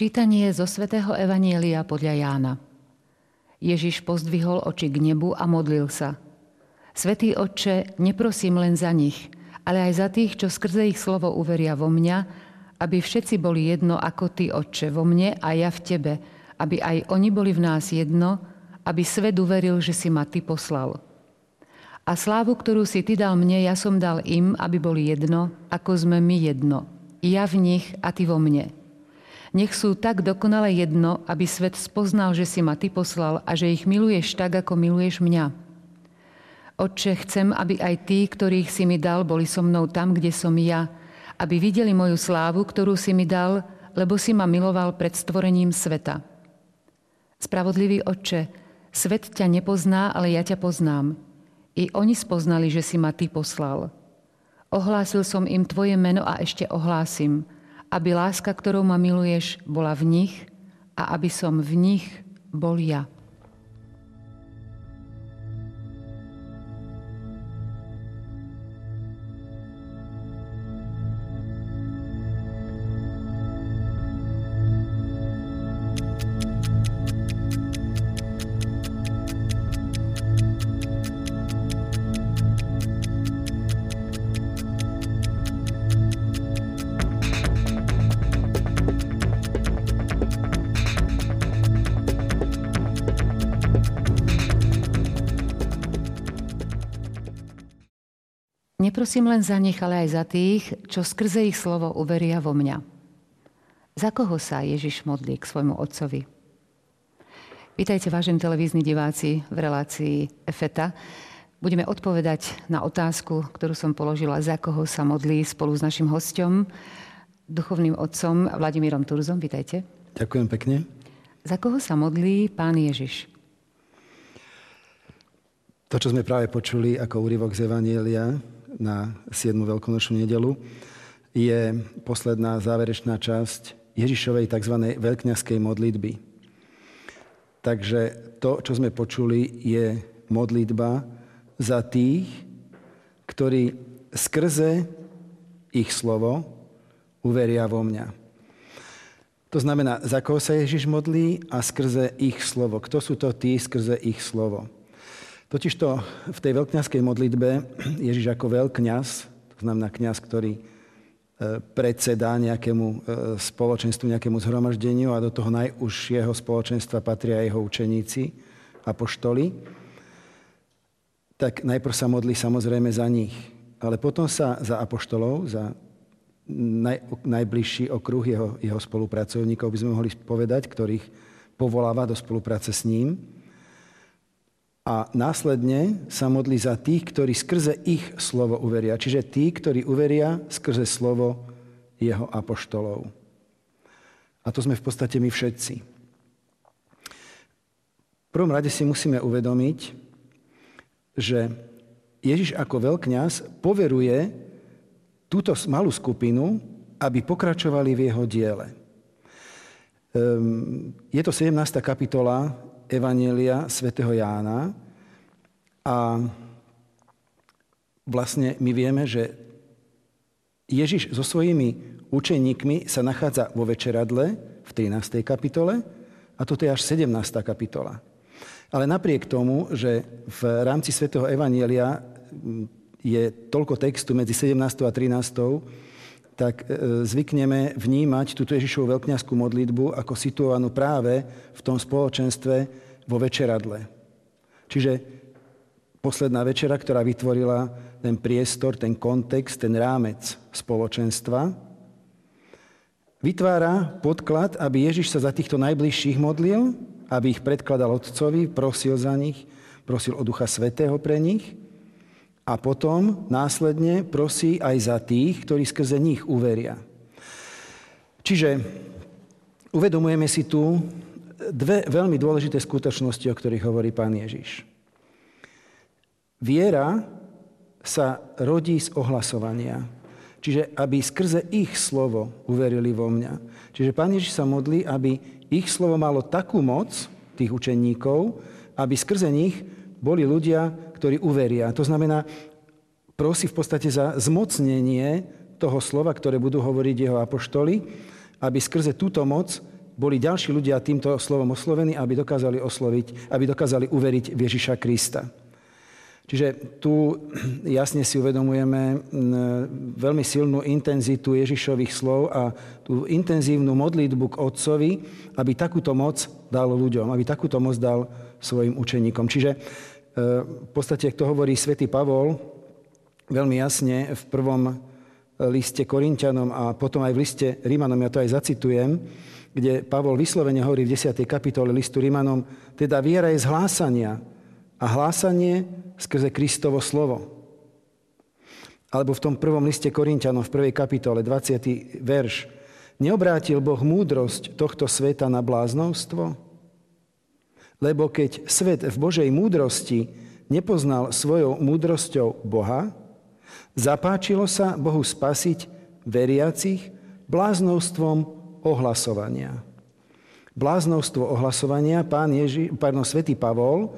Čítanie zo svätého Evanielia podľa Jána. Ježiš pozdvihol oči k nebu a modlil sa. Svetý Otče, neprosím len za nich, ale aj za tých, čo skrze ich slovo uveria vo mňa, aby všetci boli jedno ako Ty, Otče, vo mne a ja v Tebe, aby aj oni boli v nás jedno, aby svet uveril, že si ma Ty poslal. A slávu, ktorú si Ty dal mne, ja som dal im, aby boli jedno, ako sme my jedno. Ja v nich a Ty vo mne nech sú tak dokonale jedno, aby svet spoznal, že si ma Ty poslal a že ich miluješ tak, ako miluješ mňa. Otče, chcem, aby aj tí, ktorých si mi dal, boli so mnou tam, kde som ja, aby videli moju slávu, ktorú si mi dal, lebo si ma miloval pred stvorením sveta. Spravodlivý Otče, svet ťa nepozná, ale ja ťa poznám. I oni spoznali, že si ma Ty poslal. Ohlásil som im Tvoje meno a ešte ohlásim – aby láska, ktorou ma miluješ, bola v nich a aby som v nich bol ja. Neprosím len za nich, ale aj za tých, čo skrze ich slovo uveria vo mňa. Za koho sa Ježiš modlí k svojmu otcovi? Vítajte, vážení televízni diváci, v relácii EFETA. Budeme odpovedať na otázku, ktorú som položila, za koho sa modlí spolu s našim hostom, duchovným otcom Vladimírom Turzom. Vítajte. Ďakujem pekne. Za koho sa modlí pán Ježiš? To, čo sme práve počuli ako úryvok z Evanielia, na 7. veľkonočnú nedelu, je posledná záverečná časť Ježišovej tzv. veľkňaskej modlitby. Takže to, čo sme počuli, je modlitba za tých, ktorí skrze ich slovo uveria vo mňa. To znamená, za koho sa Ježiš modlí a skrze ich slovo. Kto sú to tí skrze ich slovo? Totižto v tej veľkňazskej modlitbe Ježiš ako veľkňaz, to znamená kňaz, ktorý e, predsedá nejakému e, spoločenstvu, nejakému zhromaždeniu a do toho najúžšieho spoločenstva patria jeho učeníci, apoštoli, tak najprv sa modlí samozrejme za nich. Ale potom sa za apoštolov, za naj, najbližší okruh jeho, jeho spolupracovníkov, by sme mohli povedať, ktorých povoláva do spolupráce s ním, a následne sa modlí za tých, ktorí skrze ich slovo uveria. Čiže tí, ktorí uveria skrze slovo jeho apoštolov. A to sme v podstate my všetci. V prvom rade si musíme uvedomiť, že Ježiš ako veľkňaz poveruje túto malú skupinu, aby pokračovali v jeho diele. Ehm, je to 17. kapitola Evanielia svätého Jána. A vlastne my vieme, že Ježiš so svojimi učeníkmi sa nachádza vo večeradle v 13. kapitole a toto je až 17. kapitola. Ale napriek tomu, že v rámci svätého Evanielia je toľko textu medzi 17. a 13 tak e, zvykneme vnímať túto Ježišovú veľkňaskú modlitbu ako situovanú práve v tom spoločenstve vo večeradle. Čiže posledná večera, ktorá vytvorila ten priestor, ten kontext, ten rámec spoločenstva, vytvára podklad, aby Ježiš sa za týchto najbližších modlil, aby ich predkladal Otcovi, prosil za nich, prosil o Ducha Svetého pre nich – a potom následne prosí aj za tých, ktorí skrze nich uveria. Čiže uvedomujeme si tu dve veľmi dôležité skutočnosti, o ktorých hovorí pán Ježiš. Viera sa rodí z ohlasovania. Čiže aby skrze ich slovo uverili vo mňa. Čiže pán Ježiš sa modlí, aby ich slovo malo takú moc, tých učeníkov, aby skrze nich boli ľudia, ktorí uveria. To znamená, prosí v podstate za zmocnenie toho slova, ktoré budú hovoriť jeho apoštoli, aby skrze túto moc boli ďalší ľudia týmto slovom oslovení, aby dokázali osloviť, aby dokázali uveriť v Ježiša Krista. Čiže tu jasne si uvedomujeme veľmi silnú intenzitu Ježišových slov a tú intenzívnu modlitbu k Otcovi, aby takúto moc dal ľuďom, aby takúto moc dal svojim učeníkom. Čiže v podstate, to hovorí svätý Pavol, veľmi jasne v prvom liste Korintianom a potom aj v liste Rímanom, ja to aj zacitujem, kde Pavol vyslovene hovorí v 10. kapitole listu Rímanom, teda viera je z hlásania a hlásanie skrze Kristovo slovo. Alebo v tom prvom liste Korintianom v prvej kapitole, 20. verš. Neobrátil Boh múdrosť tohto sveta na bláznovstvo? Lebo keď svet v Božej múdrosti nepoznal svojou múdrosťou Boha, zapáčilo sa Bohu spasiť veriacich bláznovstvom ohlasovania. Bláznovstvo ohlasovania pán Ježi, pardon, svätý Pavol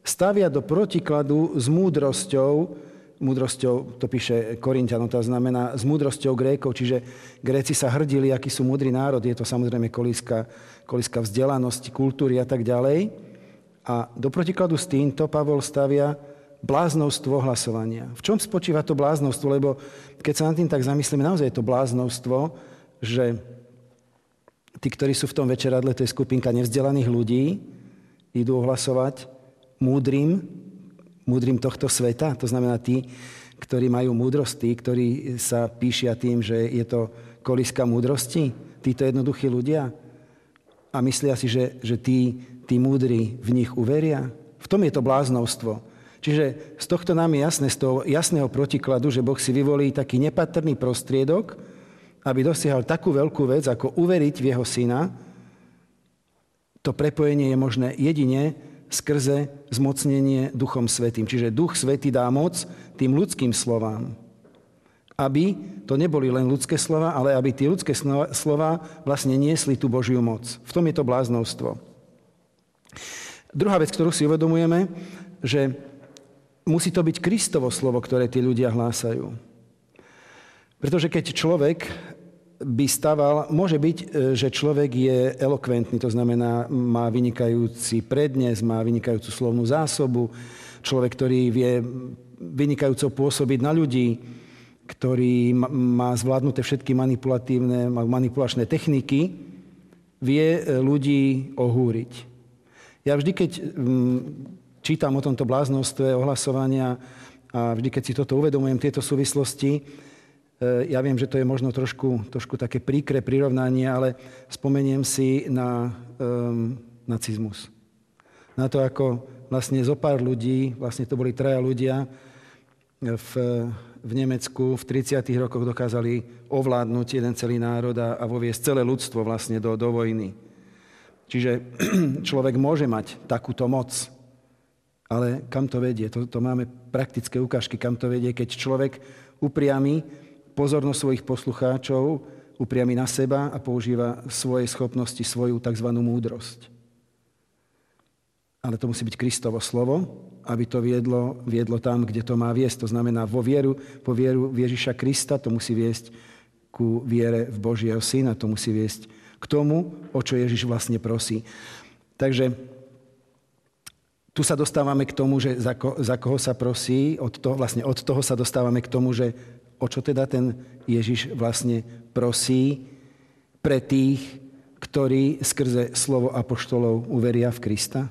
stavia do protikladu s múdrosťou, múdrosťou, to píše Korintianom, to znamená s múdrosťou Grékov, čiže Gréci sa hrdili, aký sú múdry národ, je to samozrejme kolíska, kolíska vzdelanosti, kultúry a tak ďalej. A do protikladu s týmto Pavol stavia bláznovstvo hlasovania. V čom spočíva to bláznovstvo? Lebo keď sa nad tým tak zamyslíme, naozaj je to bláznovstvo, že tí, ktorí sú v tom večeradle, to je skupinka nevzdelaných ľudí, idú ohlasovať múdrym, múdrym tohto sveta. To znamená tí, ktorí majú múdrosť, tí, ktorí sa píšia tým, že je to koliska múdrosti. Títo jednoduchí ľudia. A myslia si, že, že tí, tí múdri v nich uveria. V tom je to bláznovstvo. Čiže z tohto nám je jasné, z toho jasného protikladu, že Boh si vyvolí taký nepatrný prostriedok, aby dosiahol takú veľkú vec, ako uveriť v jeho syna. To prepojenie je možné jedine skrze zmocnenie Duchom Svetým. Čiže Duch Svetý dá moc tým ľudským slovám. Aby to neboli len ľudské slova, ale aby tie ľudské slova vlastne niesli tú Božiu moc. V tom je to bláznovstvo. Druhá vec, ktorú si uvedomujeme, že musí to byť Kristovo slovo, ktoré tí ľudia hlásajú. Pretože keď človek by staval, môže byť, e, že človek je elokventný, to znamená, má vynikajúci prednes, má vynikajúcu slovnú zásobu, človek, ktorý vie vynikajúco pôsobiť na ľudí, ktorý má zvládnuté všetky manipulatívne, manipulačné techniky, vie e, ľudí ohúriť. Ja vždy, keď čítam o tomto bláznostve ohlasovania a vždy, keď si toto uvedomujem, tieto súvislosti, ja viem, že to je možno trošku, trošku také príkre prirovnanie, ale spomeniem si na um, nacizmus. Na to, ako vlastne zo pár ľudí, vlastne to boli traja ľudia, v, v Nemecku v 30. rokoch dokázali ovládnuť jeden celý národ a, a voviesť celé ľudstvo vlastne do, do vojny. Čiže človek môže mať takúto moc, ale kam to vedie? To, to máme praktické ukážky, kam to vedie, keď človek upriami pozornosť svojich poslucháčov upriami na seba a používa svoje schopnosti, svoju tzv. múdrosť. Ale to musí byť Kristovo slovo, aby to viedlo, viedlo tam, kde to má viesť. To znamená, vo vieru, po vieru Ježiša Krista to musí viesť ku viere v Božieho Syna, to musí viesť k tomu, o čo Ježiš vlastne prosí. Takže tu sa dostávame k tomu, že za, ko, za koho sa prosí, od toho, vlastne od toho sa dostávame k tomu, že o čo teda ten Ježiš vlastne prosí pre tých, ktorí skrze slovo apoštolov uveria v Krista?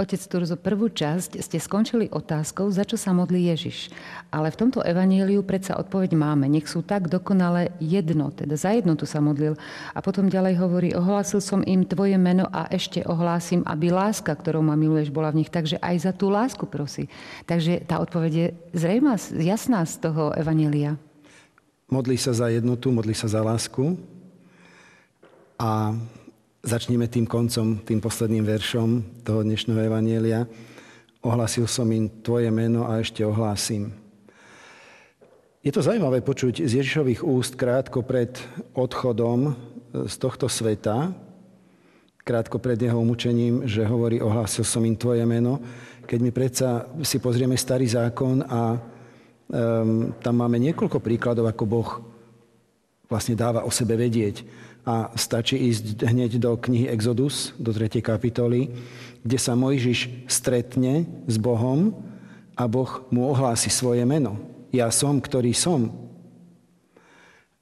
Otec Turzo, prvú časť ste skončili otázkou, za čo sa modlí Ježiš. Ale v tomto evaníliu predsa odpoveď máme. Nech sú tak dokonale jedno, teda za jednotu sa modlil. A potom ďalej hovorí, ohlásil som im tvoje meno a ešte ohlásim, aby láska, ktorou ma miluješ, bola v nich. Takže aj za tú lásku prosí. Takže tá odpoveď je zrejma, jasná z toho evanília. Modlí sa za jednotu, modlí sa za lásku. A Začneme tým koncom, tým posledným veršom toho dnešného Evanielia. Ohlasil som im tvoje meno a ešte ohlásim. Je to zaujímavé počuť z Ježišových úst krátko pred odchodom z tohto sveta, krátko pred jeho umúčením, že hovorí, ohlásil som im tvoje meno. Keď my predsa si pozrieme starý zákon a um, tam máme niekoľko príkladov, ako Boh vlastne dáva o sebe vedieť. A stačí ísť hneď do knihy Exodus, do 3. kapitoly, kde sa Mojžiš stretne s Bohom a Boh mu ohlási svoje meno. Ja som, ktorý som.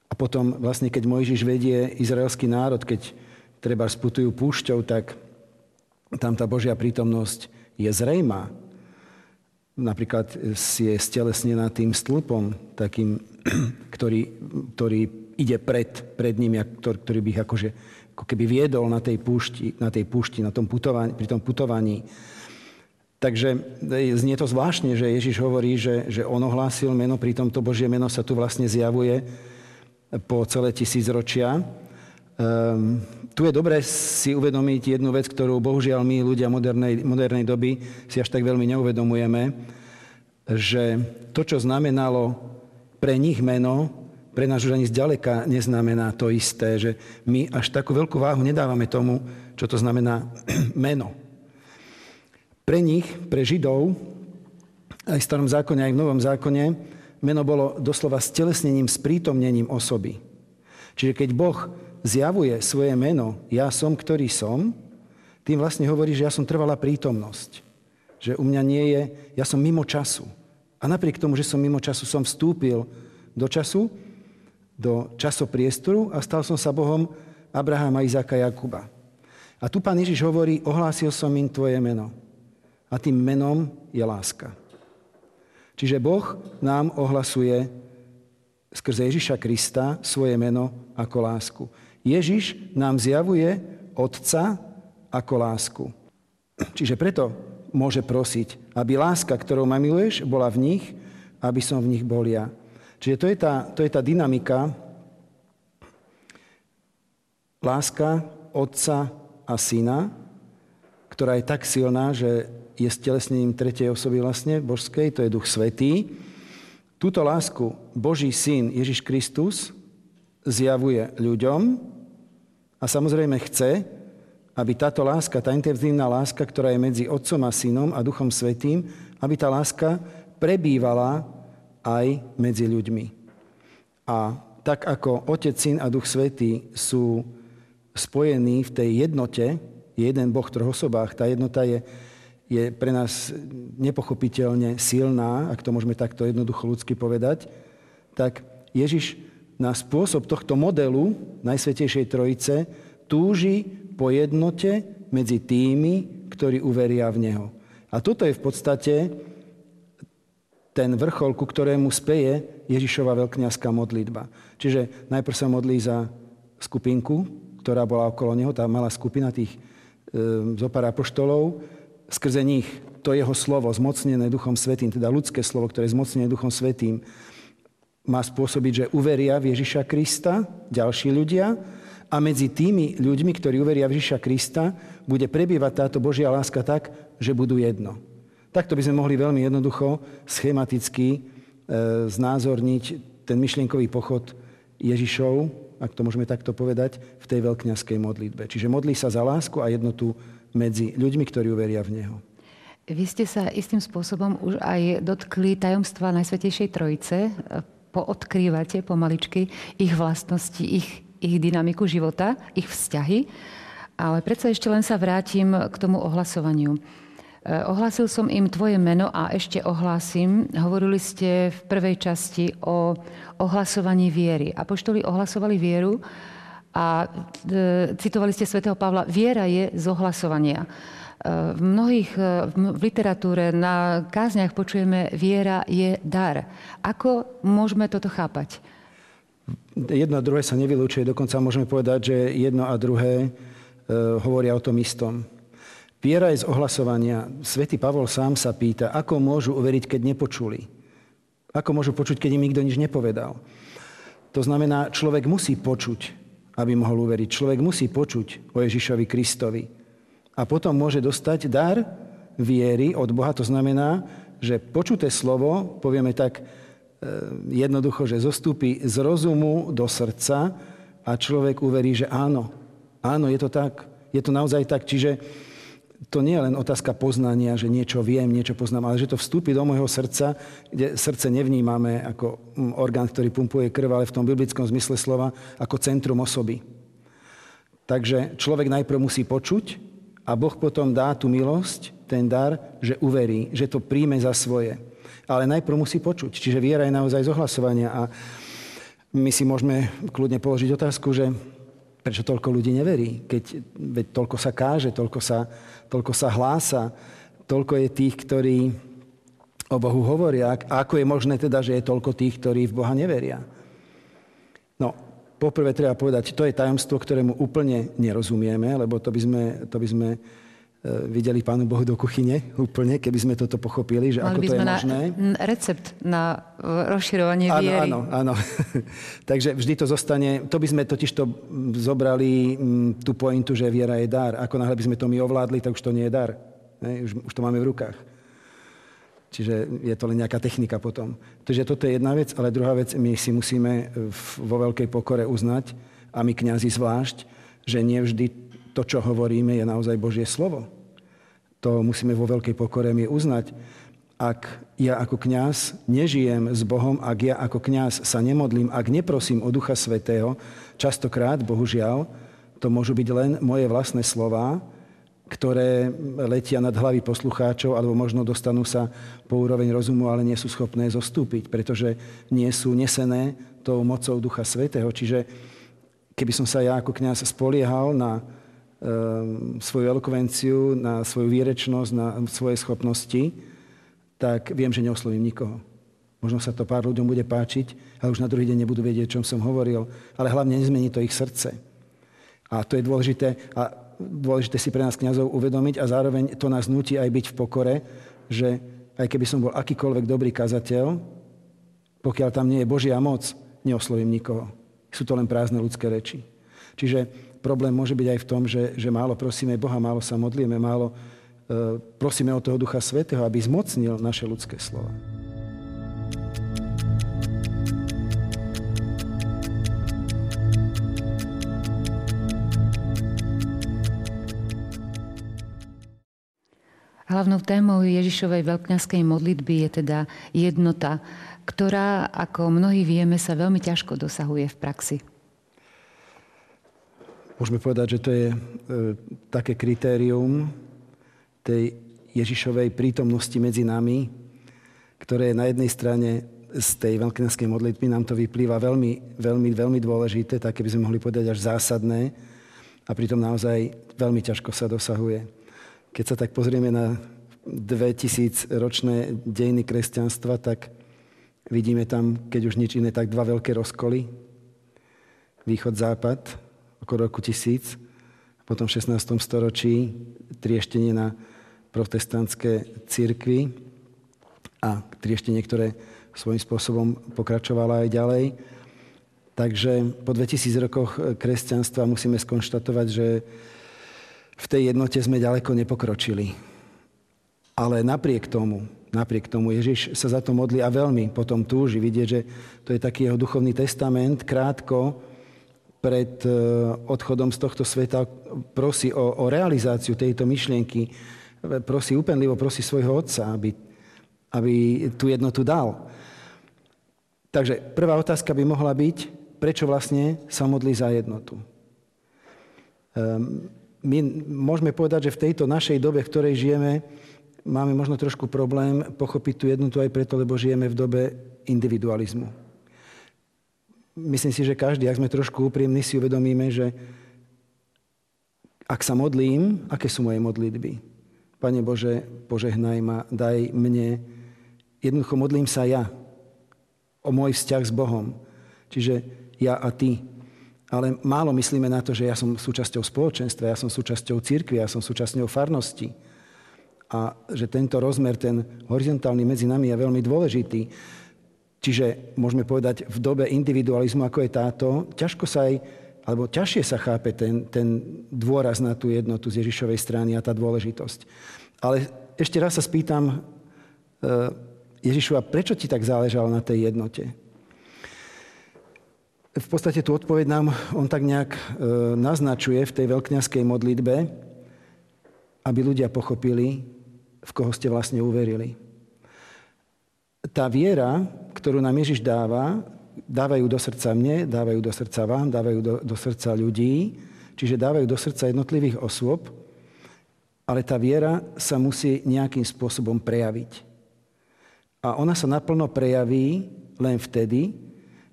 A potom vlastne, keď Mojžiš vedie izraelský národ, keď treba sputujú púšťou, tak tam tá Božia prítomnosť je zrejmá. Napríklad je stelesnená tým stĺpom, takým, ktorý, ktorý ide pred, pred nimi, ktorý, by ich akože, ako keby viedol na tej púšti, na, tej púšti, na tom putovaní, pri tom putovaní. Takže e, znie to zvláštne, že Ježiš hovorí, že, že on ohlásil meno, pritom to Božie meno sa tu vlastne zjavuje po celé tisícročia. Um, tu je dobré si uvedomiť jednu vec, ktorú bohužiaľ my ľudia modernej, modernej doby si až tak veľmi neuvedomujeme, že to, čo znamenalo pre nich meno, pre nás už ani zďaleka neznamená to isté, že my až takú veľkú váhu nedávame tomu, čo to znamená meno. Pre nich, pre Židov, aj v starom zákone, aj v novom zákone, meno bolo doslova stelesnením, sprítomnením osoby. Čiže keď Boh zjavuje svoje meno, ja som, ktorý som, tým vlastne hovorí, že ja som trvalá prítomnosť. Že u mňa nie je, ja som mimo času. A napriek tomu, že som mimo času, som vstúpil do času, do časopriestoru a stal som sa Bohom Abrahama, Izáka, Jakuba. A tu pán Ježiš hovorí, ohlásil som im tvoje meno. A tým menom je láska. Čiže Boh nám ohlasuje skrze Ježiša Krista svoje meno ako lásku. Ježiš nám zjavuje Otca ako lásku. Čiže preto môže prosiť, aby láska, ktorou ma miluješ, bola v nich, aby som v nich bol ja. Čiže to je tá, to je tá dynamika láska Otca a Syna, ktorá je tak silná, že je stelesnením tretej osoby vlastne božskej, to je Duch Svetý. Túto lásku Boží Syn Ježiš Kristus zjavuje ľuďom a samozrejme chce, aby táto láska, tá intenzívna láska, ktorá je medzi Otcom a Synom a Duchom Svetým, aby tá láska prebývala aj medzi ľuďmi. A tak ako Otec, Syn a Duch Svetý sú spojení v tej jednote, je jeden Boh v troch osobách, tá jednota je, je pre nás nepochopiteľne silná, ak to môžeme takto jednoducho ľudsky povedať, tak Ježiš na spôsob tohto modelu Najsvetejšej Trojice túži po jednote medzi tými, ktorí uveria v Neho. A toto je v podstate ten vrchol, ku ktorému speje Ježišova veľkňazská modlitba. Čiže najprv sa modlí za skupinku, ktorá bola okolo neho, tá malá skupina tých e, zopár apoštolov, skrze nich to jeho slovo, zmocnené Duchom Svetým, teda ľudské slovo, ktoré je zmocnené Duchom Svetým, má spôsobiť, že uveria v Ježiša Krista ďalší ľudia a medzi tými ľuďmi, ktorí uveria v Ježiša Krista, bude prebievať táto Božia láska tak, že budú jedno. Takto by sme mohli veľmi jednoducho, schematicky e, znázorniť ten myšlienkový pochod Ježišov, ak to môžeme takto povedať, v tej veľkňaskej modlitbe. Čiže modlí sa za lásku a jednotu medzi ľuďmi, ktorí uveria v Neho. Vy ste sa istým spôsobom už aj dotkli tajomstva Najsvetejšej Trojice. Poodkrývate pomaličky ich vlastnosti, ich, ich dynamiku života, ich vzťahy. Ale predsa ešte len sa vrátim k tomu ohlasovaniu. Eh, ohlásil som im tvoje meno a ešte ohlásim. Hovorili ste v prvej časti o ohlasovaní viery. Apoštoli ohlasovali vieru a eh, citovali ste svätého Pavla. Viera je z ohlasovania. Eh, v mnohých v literatúre na kázniach počujeme viera je dar. Ako môžeme toto chápať? Jedno a druhé sa nevylúčuje. Dokonca môžeme povedať, že jedno a druhé hovoria o tom istom. Viera je z ohlasovania. Svetý Pavol sám sa pýta, ako môžu uveriť, keď nepočuli. Ako môžu počuť, keď im nikto nič nepovedal. To znamená, človek musí počuť, aby mohol uveriť. Človek musí počuť o Ježišovi Kristovi. A potom môže dostať dar viery od Boha. To znamená, že počuté slovo, povieme tak e, jednoducho, že zostúpi z rozumu do srdca a človek uverí, že áno, áno, je to tak Je to naozaj tak, čiže to nie je len otázka poznania, že niečo viem, niečo poznám, ale že to vstúpi do môjho srdca, kde srdce nevnímame ako mm, orgán, ktorý pumpuje krv, ale v tom biblickom zmysle slova ako centrum osoby. Takže človek najprv musí počuť a Boh potom dá tú milosť, ten dar, že uverí, že to príjme za svoje. Ale najprv musí počuť. Čiže viera je naozaj zohlasovania. A my si môžeme kľudne položiť otázku, že prečo toľko ľudí neverí, keď veď toľko sa káže, toľko sa, toľko sa hlása, toľko je tých, ktorí o Bohu hovoria. Ako je možné teda, že je toľko tých, ktorí v Boha neveria? No, poprvé treba povedať, to je tajomstvo, ktorému úplne nerozumieme, lebo to by sme, to by sme videli Pánu Bohu do kuchyne úplne, keby sme toto pochopili, že Mali ako to je možné. Na recept na rozširovanie áno, viery. Áno, áno. Takže vždy to zostane, to by sme totiž to zobrali tú pointu, že viera je dar. Ako náhle by sme to my ovládli, tak už to nie je dar. Ne? Už, už to máme v rukách. Čiže je to len nejaká technika potom. Takže toto je jedna vec, ale druhá vec, my si musíme vo veľkej pokore uznať, a my kňazi zvlášť, že nie vždy to, čo hovoríme, je naozaj Božie slovo. To musíme vo veľkej pokore mi uznať. Ak ja ako kňaz nežijem s Bohom, ak ja ako kňaz sa nemodlím, ak neprosím o Ducha Svetého, častokrát, bohužiaľ, to môžu byť len moje vlastné slova, ktoré letia nad hlavy poslucháčov, alebo možno dostanú sa po úroveň rozumu, ale nie sú schopné zostúpiť, pretože nie sú nesené tou mocou Ducha Svetého. Čiže keby som sa ja ako kňaz spoliehal na svoju elokvenciu, na svoju výrečnosť, na svoje schopnosti, tak viem, že neoslovím nikoho. Možno sa to pár ľuďom bude páčiť, ale už na druhý deň nebudú vedieť, o čom som hovoril. Ale hlavne nezmení to ich srdce. A to je dôležité, a dôležité si pre nás kňazov uvedomiť a zároveň to nás nutí aj byť v pokore, že aj keby som bol akýkoľvek dobrý kazateľ, pokiaľ tam nie je Božia moc, neoslovím nikoho. Sú to len prázdne ľudské reči. Čiže problém môže byť aj v tom, že, že málo prosíme Boha, málo sa modlíme, málo e, prosíme od toho Ducha Svetého, aby zmocnil naše ľudské slova. Hlavnou témou Ježišovej veľkňaskej modlitby je teda jednota, ktorá, ako mnohí vieme, sa veľmi ťažko dosahuje v praxi. Môžeme povedať, že to je e, také kritérium tej Ježišovej prítomnosti medzi nami, ktoré je na jednej strane z tej veľkňanskej modlitby nám to vyplýva veľmi, veľmi, veľmi dôležité, také by sme mohli povedať až zásadné a pritom naozaj veľmi ťažko sa dosahuje. Keď sa tak pozrieme na 2000 ročné dejiny kresťanstva, tak vidíme tam, keď už nič iné, tak dva veľké rozkoly. Východ-západ, okolo roku 1000, potom v 16. storočí trieštenie na protestantské církvy a trieštenie, ktoré svojím spôsobom pokračovalo aj ďalej. Takže po 2000 rokoch kresťanstva musíme skonštatovať, že v tej jednote sme ďaleko nepokročili. Ale napriek tomu, napriek tomu Ježiš sa za to modlí a veľmi potom túži vidieť, že to je taký jeho duchovný testament, krátko pred e, odchodom z tohto sveta prosí o, o realizáciu tejto myšlienky, prosí úpenlivo, prosí svojho otca, aby, aby tú jednotu dal. Takže prvá otázka by mohla byť, prečo vlastne sa modlí za jednotu. Ehm, my môžeme povedať, že v tejto našej dobe, v ktorej žijeme, máme možno trošku problém pochopiť tú jednotu aj preto, lebo žijeme v dobe individualizmu myslím si, že každý, ak sme trošku úprimní, si uvedomíme, že ak sa modlím, aké sú moje modlitby? Pane Bože, požehnaj ma, daj mne. Jednoducho modlím sa ja o môj vzťah s Bohom. Čiže ja a ty. Ale málo myslíme na to, že ja som súčasťou spoločenstva, ja som súčasťou církvy, ja som súčasťou farnosti. A že tento rozmer, ten horizontálny medzi nami je veľmi dôležitý. Čiže môžeme povedať, v dobe individualizmu, ako je táto, ťažko sa aj, alebo ťažšie sa chápe ten, ten dôraz na tú jednotu z Ježišovej strany a tá dôležitosť. Ale ešte raz sa spýtam, e, Ježišu, a prečo ti tak záležalo na tej jednote? v podstate tú odpoveď nám on tak nejak e, naznačuje v tej veľkňaskej modlitbe, aby ľudia pochopili, v koho ste vlastne uverili. Tá viera, ktorú nám Ježiš dáva, dávajú do srdca mne, dávajú do srdca vám, dávajú do, do srdca ľudí, čiže dávajú do srdca jednotlivých osôb, ale tá viera sa musí nejakým spôsobom prejaviť. A ona sa naplno prejaví len vtedy,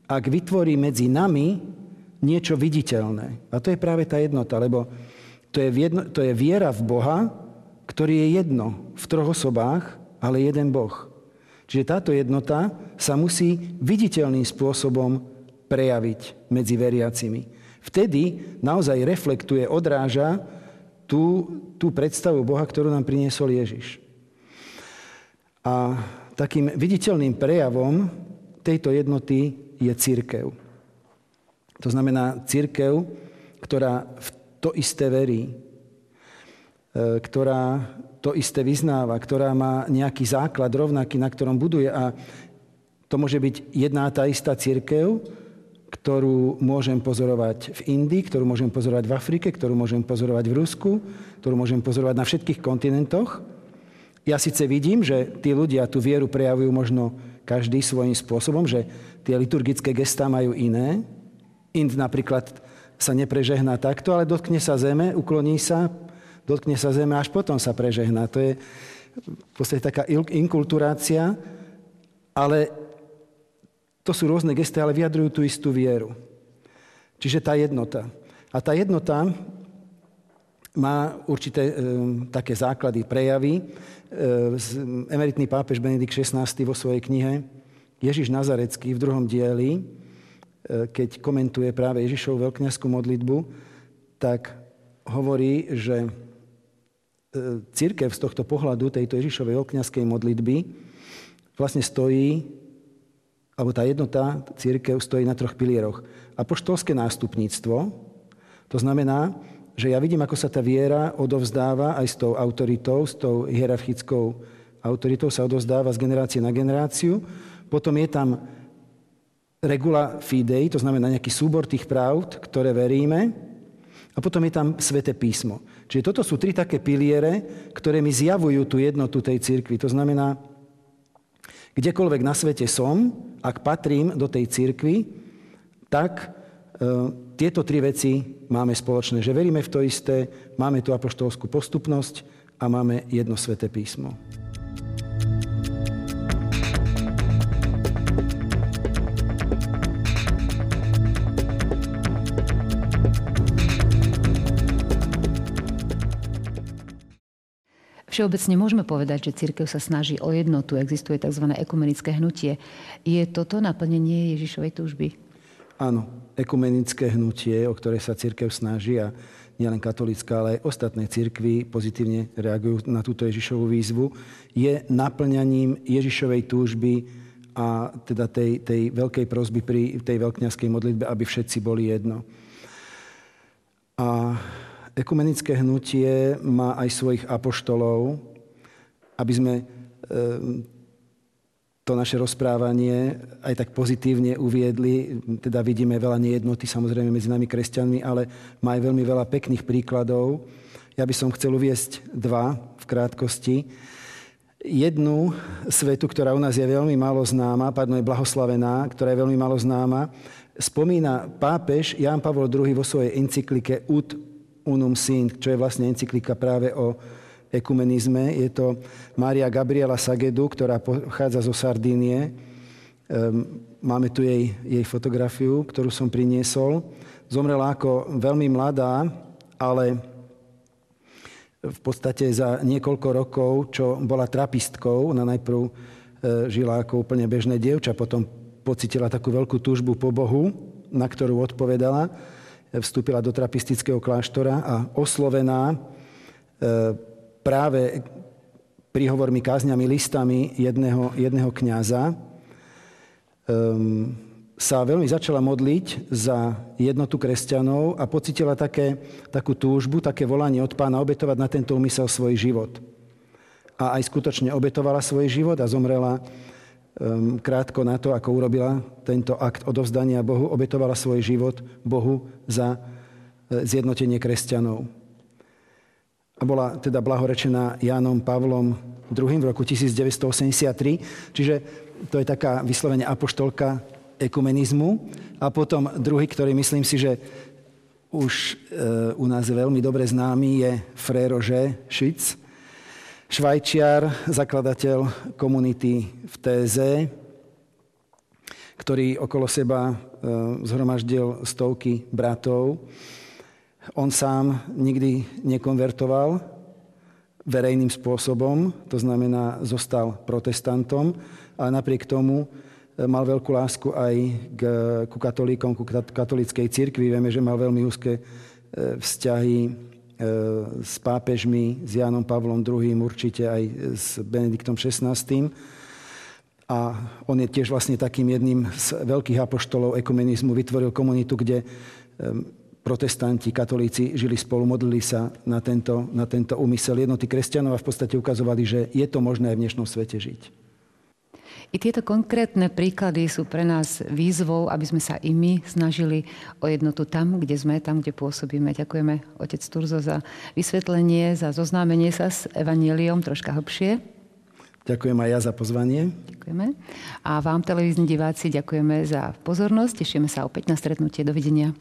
ak vytvorí medzi nami niečo viditeľné. A to je práve tá jednota, lebo to je, jedno, to je viera v Boha, ktorý je jedno v troch osobách, ale jeden Boh. Čiže táto jednota sa musí viditeľným spôsobom prejaviť medzi veriacimi. Vtedy naozaj reflektuje, odráža tú, tú predstavu Boha, ktorú nám priniesol Ježiš. A takým viditeľným prejavom tejto jednoty je církev. To znamená církev, ktorá v to isté verí, e, ktorá to isté vyznáva, ktorá má nejaký základ rovnaký, na ktorom buduje. A to môže byť jedná tá istá církev, ktorú môžem pozorovať v Indii, ktorú môžem pozorovať v Afrike, ktorú môžem pozorovať v Rusku, ktorú môžem pozorovať na všetkých kontinentoch. Ja síce vidím, že tí ľudia tú vieru prejavujú možno každý svojím spôsobom, že tie liturgické gestá majú iné. Ind napríklad sa neprežehná takto, ale dotkne sa zeme, ukloní sa, dotkne sa zeme, až potom sa prežehná. To je v podstate taká inkulturácia, ale to sú rôzne gesty, ale vyjadrujú tú istú vieru. Čiže tá jednota. A tá jednota má určité e, také základy, prejavy. E, emeritný pápež Benedikt XVI vo svojej knihe Ježiš Nazarecký v druhom dieli, e, keď komentuje práve Ježišovu veľkňaskú modlitbu, tak hovorí, že církev z tohto pohľadu, tejto Ježišovej veľkňaskej modlitby, vlastne stojí, alebo tá jednota církev stojí na troch pilieroch. Apoštolské nástupníctvo, to znamená, že ja vidím, ako sa tá viera odovzdáva aj s tou autoritou, s tou hierarchickou autoritou sa odovzdáva z generácie na generáciu. Potom je tam regula fidei, to znamená nejaký súbor tých pravd, ktoré veríme. A potom je tam sveté písmo. Čiže toto sú tri také piliere, ktoré mi zjavujú tú jednotu tej cirkvi. To znamená, kdekoľvek na svete som, ak patrím do tej cirkvi, tak e, tieto tri veci máme spoločné, že veríme v to isté, máme tú apoštolskú postupnosť a máme jedno sveté písmo. Všeobecne môžeme povedať, že církev sa snaží o jednotu, existuje tzv. ekumenické hnutie. Je toto naplnenie Ježišovej túžby? Áno, ekumenické hnutie, o ktoré sa církev snaží a nielen katolická, ale aj ostatné církvy pozitívne reagujú na túto Ježišovú výzvu, je naplňaním Ježišovej túžby a teda tej, tej veľkej prozby pri tej veľkňaskej modlitbe, aby všetci boli jedno. A ekumenické hnutie má aj svojich apoštolov, aby sme to naše rozprávanie aj tak pozitívne uviedli. Teda vidíme veľa nejednoty samozrejme medzi nami kresťanmi, ale má aj veľmi veľa pekných príkladov. Ja by som chcel uviesť dva v krátkosti. Jednu svetu, ktorá u nás je veľmi málo známa, pardon, je blahoslavená, ktorá je veľmi málo známa, spomína pápež Ján Pavol II vo svojej encyklike Ut unum sint, čo je vlastne encyklika práve o ekumenizme. Je to Mária Gabriela Sagedu, ktorá pochádza zo Sardínie. Ehm, máme tu jej, jej fotografiu, ktorú som priniesol. Zomrela ako veľmi mladá, ale v podstate za niekoľko rokov, čo bola trapistkou, ona najprv e, žila ako úplne bežné dievča, potom pocitila takú veľkú túžbu po Bohu, na ktorú odpovedala, vstúpila do trapistického kláštora a oslovená e, práve príhovormi, kázňami, listami jedného, jedného kniaza um, sa veľmi začala modliť za jednotu kresťanov a pocitila také, takú túžbu, také volanie od pána obetovať na tento úmysel svoj život. A aj skutočne obetovala svoj život a zomrela krátko na to, ako urobila tento akt odovzdania Bohu, obetovala svoj život Bohu za e, zjednotenie kresťanov. A bola teda blahorečená Jánom Pavlom II v roku 1983. Čiže to je taká vyslovene apoštolka ekumenizmu. A potom druhý, ktorý myslím si, že už e, u nás veľmi dobre známy, je Frère Roger Schütz, švajčiar, zakladateľ komunity v TZ, ktorý okolo seba e, zhromaždil stovky bratov. On sám nikdy nekonvertoval verejným spôsobom, to znamená, zostal protestantom, ale napriek tomu e, mal veľkú lásku aj k, ku katolíkom, ku katolíckej cirkvi. Vieme, že mal veľmi úzke e, vzťahy s pápežmi, s Jánom Pavlom II, určite aj s Benediktom XVI. A on je tiež vlastne takým jedným z veľkých apoštolov ekumenizmu. Vytvoril komunitu, kde protestanti, katolíci žili spolu, modlili sa na tento, na tento úmysel jednoty kresťanov a v podstate ukazovali, že je to možné aj v dnešnom svete žiť. I tieto konkrétne príklady sú pre nás výzvou, aby sme sa i my snažili o jednotu tam, kde sme, tam, kde pôsobíme. Ďakujeme, otec Turzo, za vysvetlenie, za zoznámenie sa s Evangeliom troška hlbšie. Ďakujem aj ja za pozvanie. Ďakujeme. A vám, televízni diváci, ďakujeme za pozornosť. Tešíme sa opäť na stretnutie. Dovidenia.